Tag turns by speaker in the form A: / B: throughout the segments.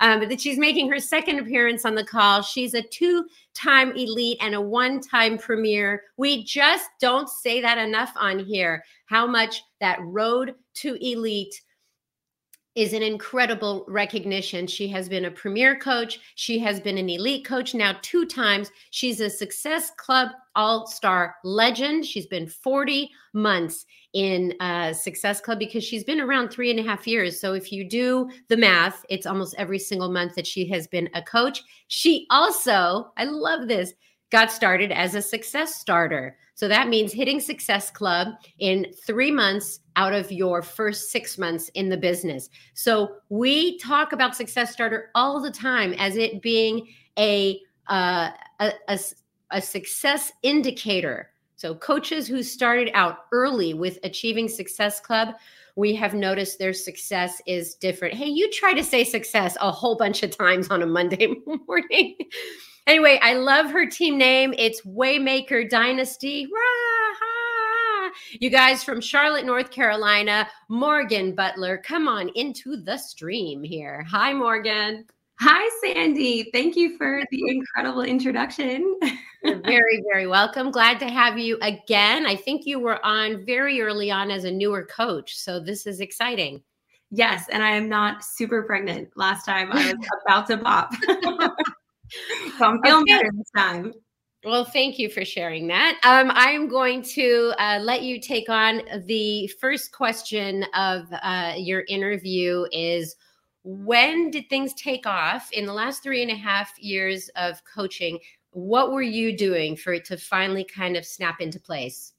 A: Um, but that she's making her second appearance on the call. She's a two time elite and a one time premier. We just don't say that enough on here how much that road to elite is an incredible recognition. She has been a premier coach. She has been an elite coach now two times. She's a Success Club All Star legend. She's been 40 months in Success Club because she's been around three and a half years. So if you do the math, it's almost every single month that she has been a coach. She also, I love this, got started as a success starter. So that means hitting Success Club in three months out of your first six months in the business. So we talk about Success Starter all the time as it being a, uh, a, a, a success indicator. So coaches who started out early with Achieving Success Club we have noticed their success is different. Hey, you try to say success a whole bunch of times on a Monday morning. Anyway, I love her team name. It's Waymaker Dynasty. You guys from Charlotte, North Carolina, Morgan Butler, come on into the stream here. Hi, Morgan.
B: Hi, Sandy. Thank you for the incredible introduction.
A: You're very, very welcome. Glad to have you again. I think you were on very early on as a newer coach. So this is exciting.
B: Yes. And I am not super pregnant. Last time I was about to pop. So I'm feeling okay. better this time.
A: Well, thank you for sharing that. Um, I am going to uh, let you take on the first question of uh, your interview is when did things take off in the last three and a half years of coaching? What were you doing for it to finally kind of snap into place?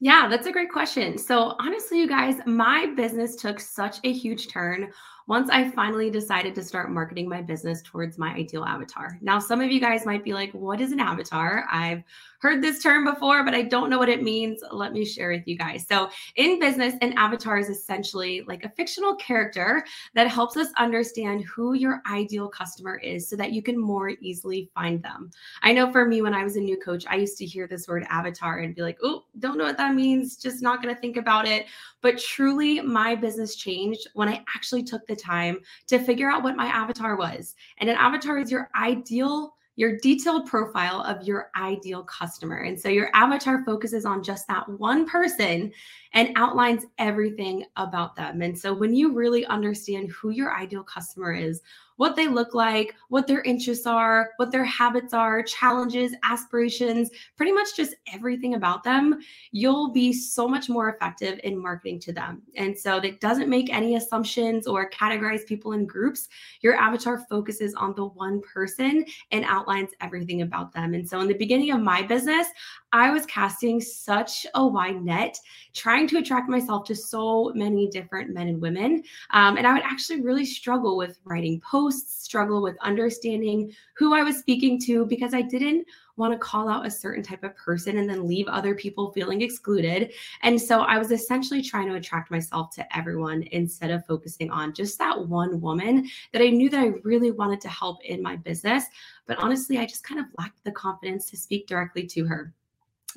B: Yeah, that's a great question. So, honestly, you guys, my business took such a huge turn once I finally decided to start marketing my business towards my ideal avatar. Now, some of you guys might be like, what is an avatar? I've heard this term before, but I don't know what it means. Let me share with you guys. So, in business, an avatar is essentially like a fictional character that helps us understand who your ideal customer is so that you can more easily find them. I know for me, when I was a new coach, I used to hear this word avatar and be like, oh, don't know what that means, just not going to think about it. But truly, my business changed when I actually took the time to figure out what my avatar was. And an avatar is your ideal your detailed profile of your ideal customer. And so your avatar focuses on just that one person and outlines everything about them. And so when you really understand who your ideal customer is, what they look like, what their interests are, what their habits are, challenges, aspirations, pretty much just everything about them, you'll be so much more effective in marketing to them. And so that doesn't make any assumptions or categorize people in groups. Your avatar focuses on the one person and outlines everything about them. And so in the beginning of my business, I was casting such a wide net, trying to attract myself to so many different men and women. Um, and I would actually really struggle with writing struggle with understanding who I was speaking to because I didn't want to call out a certain type of person and then leave other people feeling excluded. And so I was essentially trying to attract myself to everyone instead of focusing on just that one woman that I knew that I really wanted to help in my business. But honestly, I just kind of lacked the confidence to speak directly to her.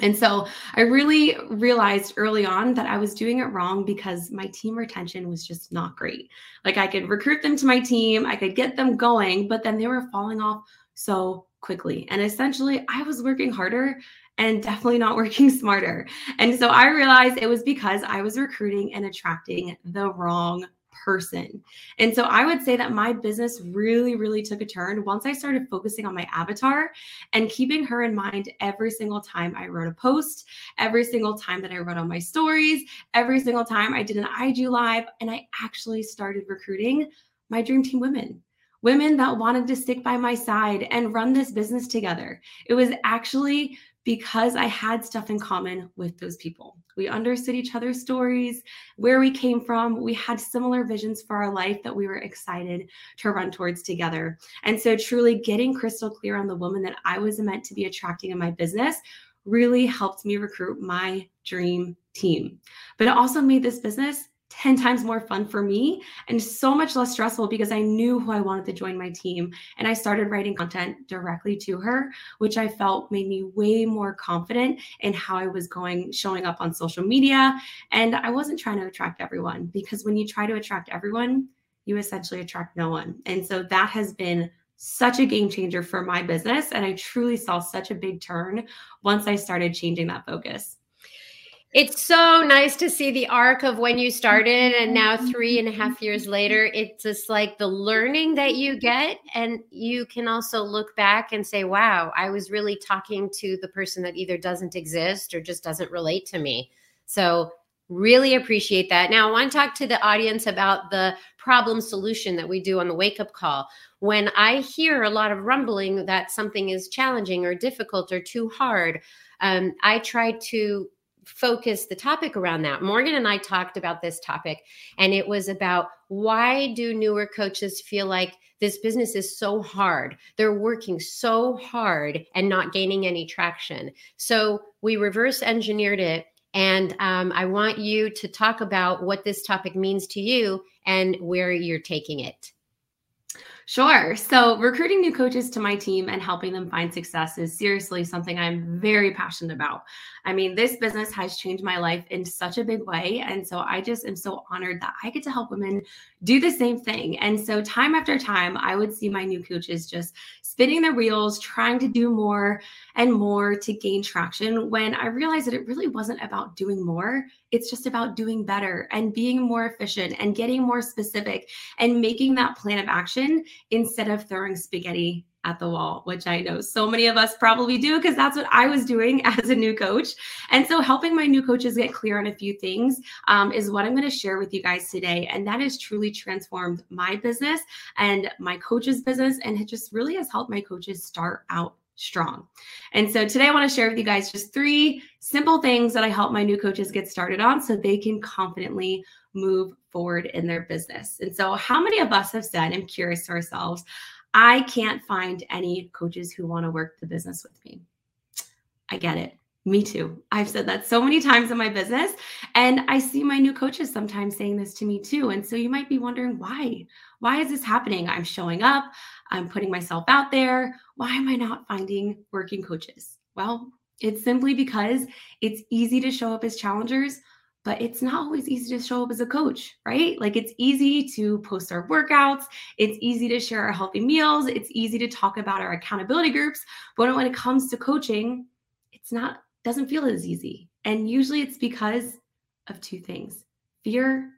B: And so I really realized early on that I was doing it wrong because my team retention was just not great. Like I could recruit them to my team, I could get them going, but then they were falling off so quickly. And essentially, I was working harder and definitely not working smarter. And so I realized it was because I was recruiting and attracting the wrong person. And so I would say that my business really, really took a turn once I started focusing on my avatar and keeping her in mind every single time I wrote a post, every single time that I wrote on my stories, every single time I did an IG live. And I actually started recruiting my dream team women women that wanted to stick by my side and run this business together. It was actually because I had stuff in common with those people. We understood each other's stories, where we came from. We had similar visions for our life that we were excited to run towards together. And so, truly getting crystal clear on the woman that I was meant to be attracting in my business really helped me recruit my dream team. But it also made this business 10 times more fun for me and so much less stressful because I knew who I wanted to join my team. And I started writing content directly to her, which I felt made me way more confident in how I was going, showing up on social media. And I wasn't trying to attract everyone because when you try to attract everyone, you essentially attract no one. And so that has been such a game changer for my business. And I truly saw such a big turn once I started changing that focus.
A: It's so nice to see the arc of when you started and now three and a half years later. It's just like the learning that you get. And you can also look back and say, wow, I was really talking to the person that either doesn't exist or just doesn't relate to me. So, really appreciate that. Now, I want to talk to the audience about the problem solution that we do on the wake up call. When I hear a lot of rumbling that something is challenging or difficult or too hard, um, I try to focus the topic around that. Morgan and I talked about this topic, and it was about why do newer coaches feel like this business is so hard? They're working so hard and not gaining any traction. So we reverse engineered it. And um, I want you to talk about what this topic means to you and where you're taking it.
B: Sure. So, recruiting new coaches to my team and helping them find success is seriously something I'm very passionate about. I mean, this business has changed my life in such a big way. And so, I just am so honored that I get to help women do the same thing. And so, time after time, I would see my new coaches just spinning their wheels, trying to do more and more to gain traction when I realized that it really wasn't about doing more. It's just about doing better and being more efficient and getting more specific and making that plan of action instead of throwing spaghetti at the wall, which I know so many of us probably do because that's what I was doing as a new coach. And so, helping my new coaches get clear on a few things um, is what I'm going to share with you guys today. And that has truly transformed my business and my coach's business, and it just really has helped my coaches start out strong. And so today I want to share with you guys just three simple things that I help my new coaches get started on so they can confidently move forward in their business. And so, how many of us have said, I'm curious to ourselves, I can't find any coaches who want to work the business with me? I get it. Me too. I've said that so many times in my business. And I see my new coaches sometimes saying this to me too. And so you might be wondering why? Why is this happening? I'm showing up, I'm putting myself out there. Why am I not finding working coaches? Well, it's simply because it's easy to show up as challengers, but it's not always easy to show up as a coach, right? Like it's easy to post our workouts, it's easy to share our healthy meals, it's easy to talk about our accountability groups. But when it comes to coaching, it's not doesn't feel as easy. And usually it's because of two things fear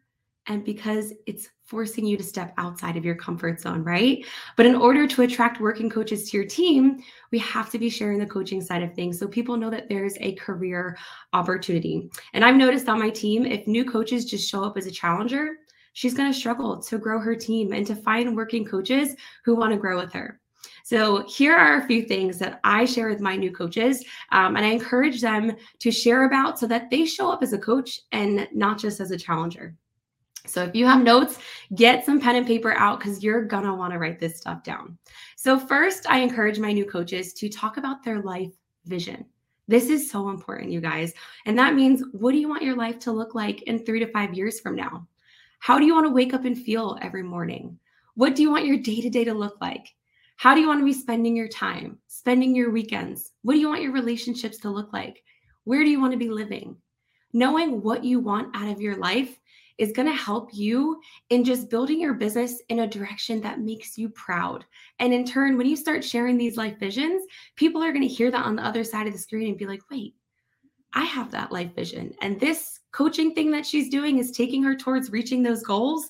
B: and because it's forcing you to step outside of your comfort zone, right? But in order to attract working coaches to your team, we have to be sharing the coaching side of things so people know that there's a career opportunity. And I've noticed on my team, if new coaches just show up as a challenger, she's going to struggle to grow her team and to find working coaches who want to grow with her. So, here are a few things that I share with my new coaches, um, and I encourage them to share about so that they show up as a coach and not just as a challenger. So, if you have notes, get some pen and paper out because you're going to want to write this stuff down. So, first, I encourage my new coaches to talk about their life vision. This is so important, you guys. And that means what do you want your life to look like in three to five years from now? How do you want to wake up and feel every morning? What do you want your day to day to look like? How do you want to be spending your time, spending your weekends? What do you want your relationships to look like? Where do you want to be living? Knowing what you want out of your life is going to help you in just building your business in a direction that makes you proud. And in turn, when you start sharing these life visions, people are going to hear that on the other side of the screen and be like, wait, I have that life vision. And this coaching thing that she's doing is taking her towards reaching those goals.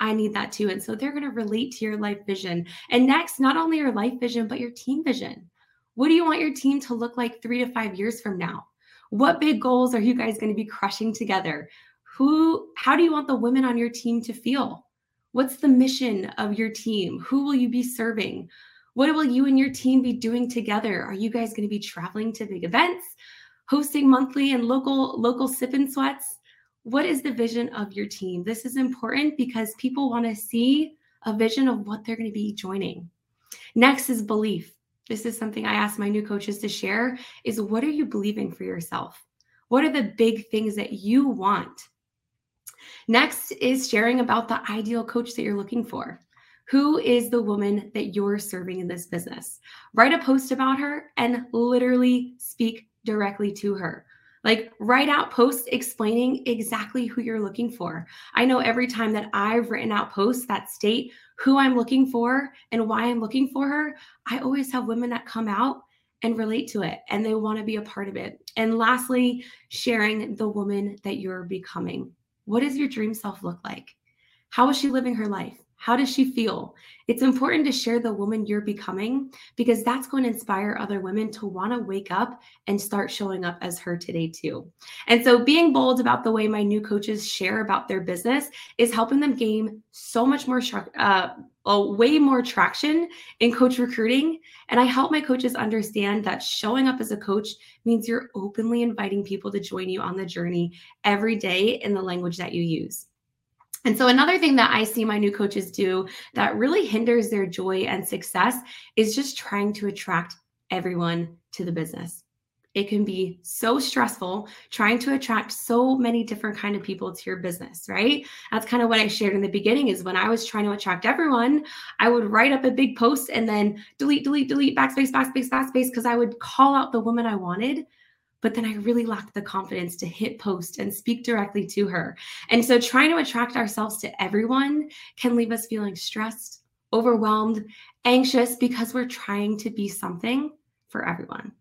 B: I need that too. And so they're going to relate to your life vision. And next, not only your life vision, but your team vision. What do you want your team to look like three to five years from now? What big goals are you guys going to be crushing together? Who, how do you want the women on your team to feel? What's the mission of your team? Who will you be serving? What will you and your team be doing together? Are you guys going to be traveling to big events, hosting monthly and local local sip and sweats? what is the vision of your team? This is important because people want to see a vision of what they're going to be joining. Next is belief. This is something I ask my new coaches to share is what are you believing for yourself? What are the big things that you want? Next is sharing about the ideal coach that you're looking for. Who is the woman that you're serving in this business? Write a post about her and literally speak directly to her. Like, write out posts explaining exactly who you're looking for. I know every time that I've written out posts that state who I'm looking for and why I'm looking for her, I always have women that come out and relate to it and they want to be a part of it. And lastly, sharing the woman that you're becoming. What does your dream self look like? How is she living her life? How does she feel? It's important to share the woman you're becoming because that's going to inspire other women to want to wake up and start showing up as her today, too. And so, being bold about the way my new coaches share about their business is helping them gain so much more, uh, way more traction in coach recruiting. And I help my coaches understand that showing up as a coach means you're openly inviting people to join you on the journey every day in the language that you use. And so, another thing that I see my new coaches do that really hinders their joy and success is just trying to attract everyone to the business. It can be so stressful trying to attract so many different kind of people to your business, right? That's kind of what I shared in the beginning is when I was trying to attract everyone, I would write up a big post and then delete, delete, delete, backspace, backspace, backspace, because I would call out the woman I wanted but then I really lacked the confidence to hit post and speak directly to her. And so trying to attract ourselves to everyone can leave us feeling stressed, overwhelmed, anxious because we're trying to be something for everyone.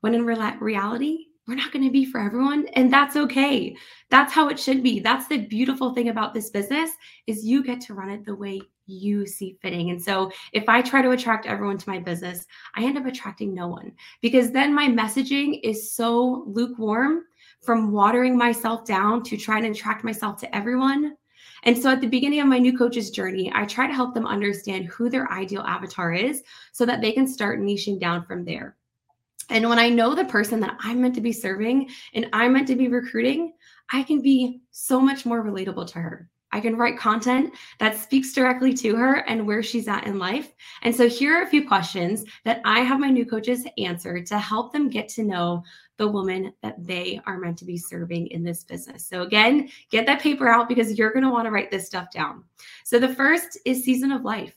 B: When in re- reality, we're not going to be for everyone and that's okay. That's how it should be. That's the beautiful thing about this business is you get to run it the way you see fitting. And so if i try to attract everyone to my business i end up attracting no one because then my messaging is so lukewarm from watering myself down to trying to attract myself to everyone. And so at the beginning of my new coach's journey, I try to help them understand who their ideal avatar is so that they can start niching down from there. And when I know the person that I'm meant to be serving and I'm meant to be recruiting, I can be so much more relatable to her. I can write content that speaks directly to her and where she's at in life. And so here are a few questions that I have my new coaches answer to help them get to know the woman that they are meant to be serving in this business. So again, get that paper out because you're going to want to write this stuff down. So the first is season of life.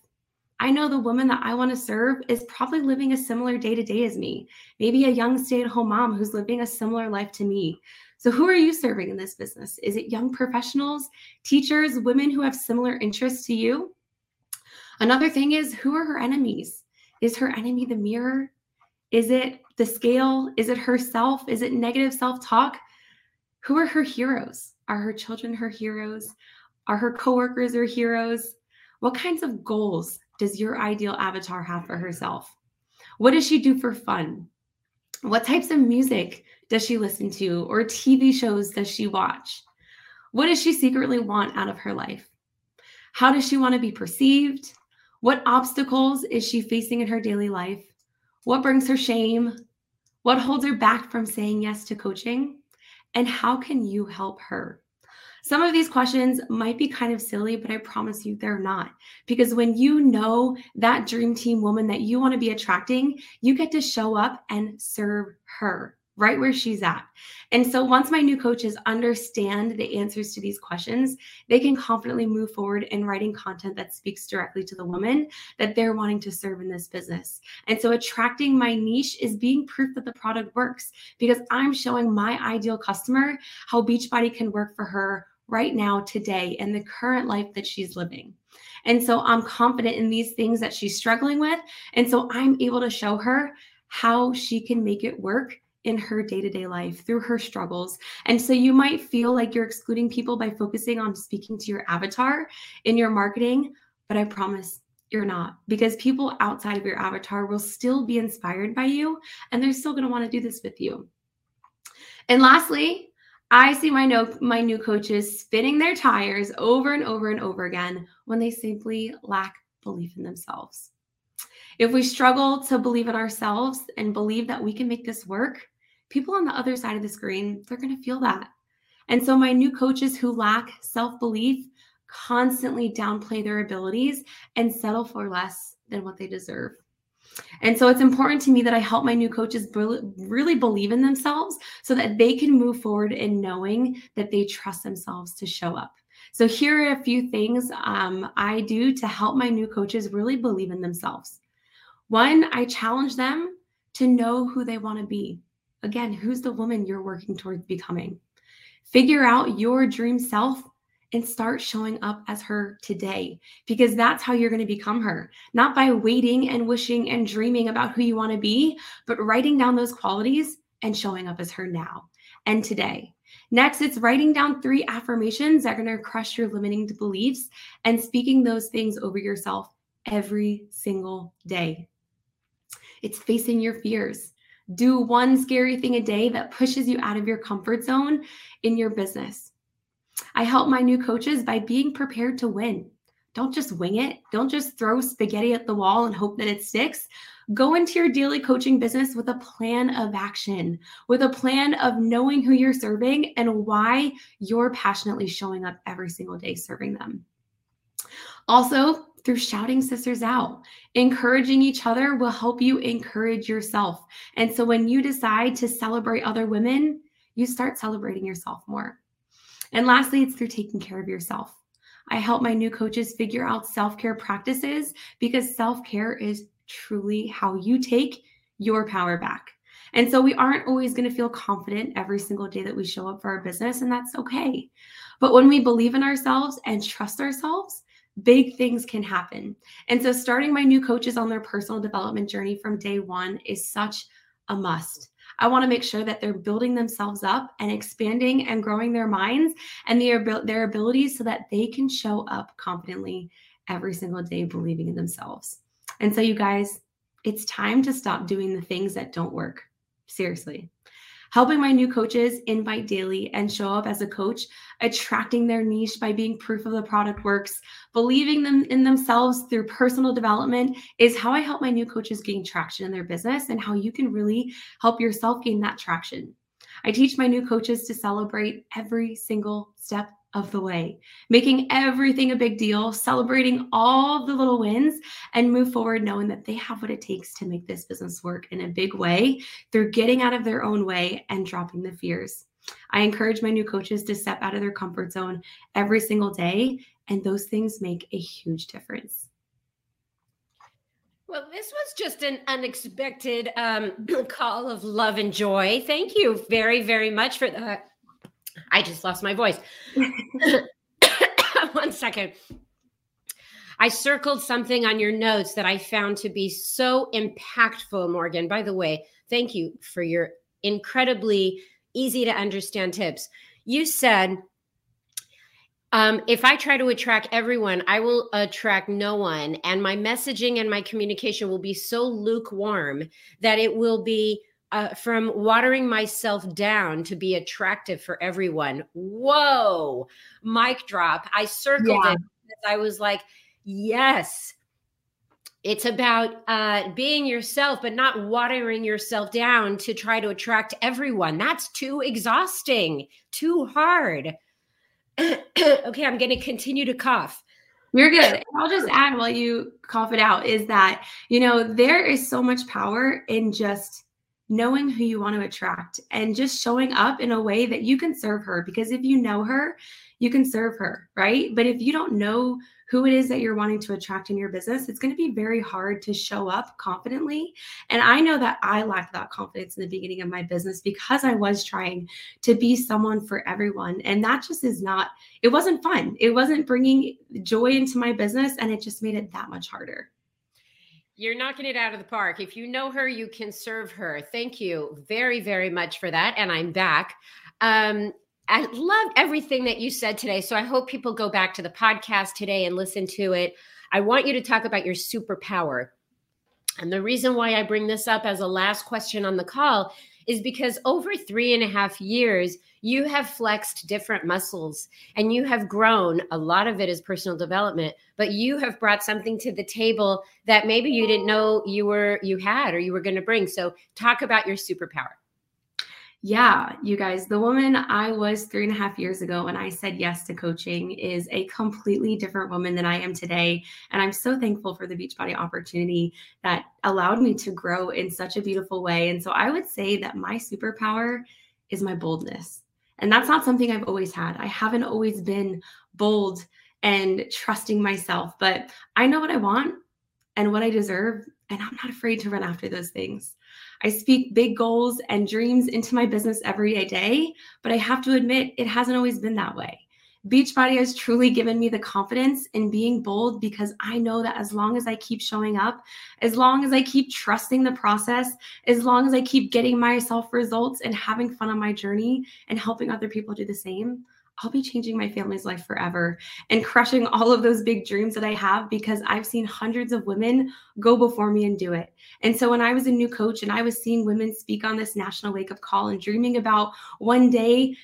B: I know the woman that I want to serve is probably living a similar day to day as me, maybe a young stay at home mom who's living a similar life to me. So, who are you serving in this business? Is it young professionals, teachers, women who have similar interests to you? Another thing is, who are her enemies? Is her enemy the mirror? Is it the scale? Is it herself? Is it negative self talk? Who are her heroes? Are her children her heroes? Are her coworkers her heroes? What kinds of goals does your ideal avatar have for herself? What does she do for fun? What types of music does she listen to or TV shows does she watch? What does she secretly want out of her life? How does she want to be perceived? What obstacles is she facing in her daily life? What brings her shame? What holds her back from saying yes to coaching? And how can you help her? Some of these questions might be kind of silly, but I promise you they're not. Because when you know that dream team woman that you want to be attracting, you get to show up and serve her right where she's at. And so once my new coaches understand the answers to these questions, they can confidently move forward in writing content that speaks directly to the woman that they're wanting to serve in this business. And so attracting my niche is being proof that the product works because I'm showing my ideal customer how Beachbody can work for her right now, today, in the current life that she's living. And so I'm confident in these things that she's struggling with. And so I'm able to show her how she can make it work in her day to day life through her struggles. And so you might feel like you're excluding people by focusing on speaking to your avatar in your marketing, but I promise you're not because people outside of your avatar will still be inspired by you and they're still going to want to do this with you. And lastly, I see my no, my new coaches spinning their tires over and over and over again when they simply lack belief in themselves. If we struggle to believe in ourselves and believe that we can make this work, people on the other side of the screen, they're going to feel that. And so my new coaches who lack self-belief constantly downplay their abilities and settle for less than what they deserve. And so it's important to me that I help my new coaches really believe in themselves so that they can move forward in knowing that they trust themselves to show up. So here are a few things um, I do to help my new coaches really believe in themselves. One, I challenge them to know who they want to be. again, who's the woman you're working towards becoming? Figure out your dream self and start showing up as her today because that's how you're going to become her. Not by waiting and wishing and dreaming about who you want to be, but writing down those qualities and showing up as her now and today. Next, it's writing down three affirmations that are going to crush your limiting beliefs and speaking those things over yourself every single day. It's facing your fears. Do one scary thing a day that pushes you out of your comfort zone in your business. I help my new coaches by being prepared to win. Don't just wing it. Don't just throw spaghetti at the wall and hope that it sticks. Go into your daily coaching business with a plan of action, with a plan of knowing who you're serving and why you're passionately showing up every single day serving them. Also, through shouting sisters out. Encouraging each other will help you encourage yourself. And so when you decide to celebrate other women, you start celebrating yourself more. And lastly, it's through taking care of yourself. I help my new coaches figure out self care practices because self care is truly how you take your power back. And so we aren't always going to feel confident every single day that we show up for our business, and that's okay. But when we believe in ourselves and trust ourselves, big things can happen. And so starting my new coaches on their personal development journey from day one is such a must. I want to make sure that they're building themselves up and expanding and growing their minds and their, their abilities so that they can show up confidently every single day, believing in themselves. And so, you guys, it's time to stop doing the things that don't work. Seriously. Helping my new coaches invite daily and show up as a coach, attracting their niche by being proof of the product works, believing them in themselves through personal development is how I help my new coaches gain traction in their business and how you can really help yourself gain that traction. I teach my new coaches to celebrate every single step of the way, making everything a big deal, celebrating all the little wins, and move forward knowing that they have what it takes to make this business work in a big way through getting out of their own way and dropping the fears. I encourage my new coaches to step out of their comfort zone every single day, and those things make a huge difference.
A: Well, this was just an unexpected um, call of love and joy. Thank you very, very much for that. I just lost my voice. One second. I circled something on your notes that I found to be so impactful, Morgan. By the way, thank you for your incredibly easy to understand tips. You said, um, if I try to attract everyone, I will attract no one. And my messaging and my communication will be so lukewarm that it will be uh, from watering myself down to be attractive for everyone. Whoa, mic drop. I circled yeah. it. I was like, yes. It's about uh, being yourself, but not watering yourself down to try to attract everyone. That's too exhausting, too hard. okay, I'm going to continue to cough.
B: You're good. I'll just add while you cough it out is that, you know, there is so much power in just knowing who you want to attract and just showing up in a way that you can serve her. Because if you know her, you can serve her, right? But if you don't know who it is that you're wanting to attract in your business, it's going to be very hard to show up confidently. And I know that I lacked that confidence in the beginning of my business because I was trying to be someone for everyone. And that just is not, it wasn't fun. It wasn't bringing joy into my business. And it just made it that much harder.
A: You're knocking it out of the park. If you know her, you can serve her. Thank you very, very much for that. And I'm back. Um, I loved everything that you said today. So I hope people go back to the podcast today and listen to it. I want you to talk about your superpower. And the reason why I bring this up as a last question on the call is because over three and a half years, you have flexed different muscles and you have grown. A lot of it is personal development, but you have brought something to the table that maybe you didn't know you were you had or you were going to bring. So talk about your superpower.
B: Yeah, you guys, the woman I was three and a half years ago when I said yes to coaching is a completely different woman than I am today. And I'm so thankful for the Beachbody opportunity that allowed me to grow in such a beautiful way. And so I would say that my superpower is my boldness. And that's not something I've always had. I haven't always been bold and trusting myself, but I know what I want and what I deserve, and I'm not afraid to run after those things. I speak big goals and dreams into my business every day, but I have to admit, it hasn't always been that way. Beachbody has truly given me the confidence in being bold because I know that as long as I keep showing up, as long as I keep trusting the process, as long as I keep getting myself results and having fun on my journey and helping other people do the same, I'll be changing my family's life forever and crushing all of those big dreams that I have because I've seen hundreds of women go before me and do it. And so when I was a new coach and I was seeing women speak on this national wake up call and dreaming about one day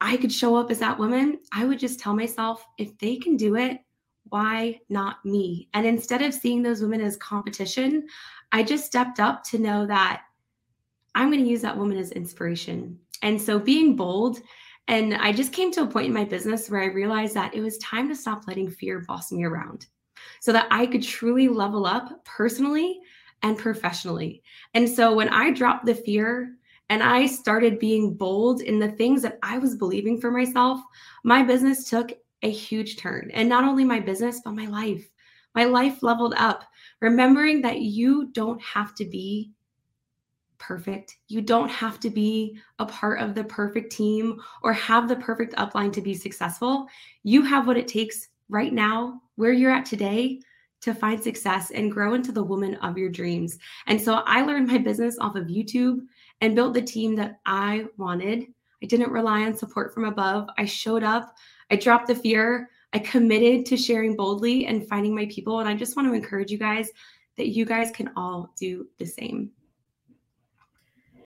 B: I could show up as that woman, I would just tell myself, if they can do it, why not me? And instead of seeing those women as competition, I just stepped up to know that I'm going to use that woman as inspiration. And so being bold, and I just came to a point in my business where I realized that it was time to stop letting fear boss me around so that I could truly level up personally and professionally. And so when I dropped the fear and I started being bold in the things that I was believing for myself, my business took a huge turn. And not only my business, but my life. My life leveled up, remembering that you don't have to be perfect. You don't have to be a part of the perfect team or have the perfect upline to be successful. You have what it takes right now, where you're at today, to find success and grow into the woman of your dreams. And so I learned my business off of YouTube and built the team that I wanted. I didn't rely on support from above. I showed up, I dropped the fear, I committed to sharing boldly and finding my people. And I just want to encourage you guys that you guys can all do the same.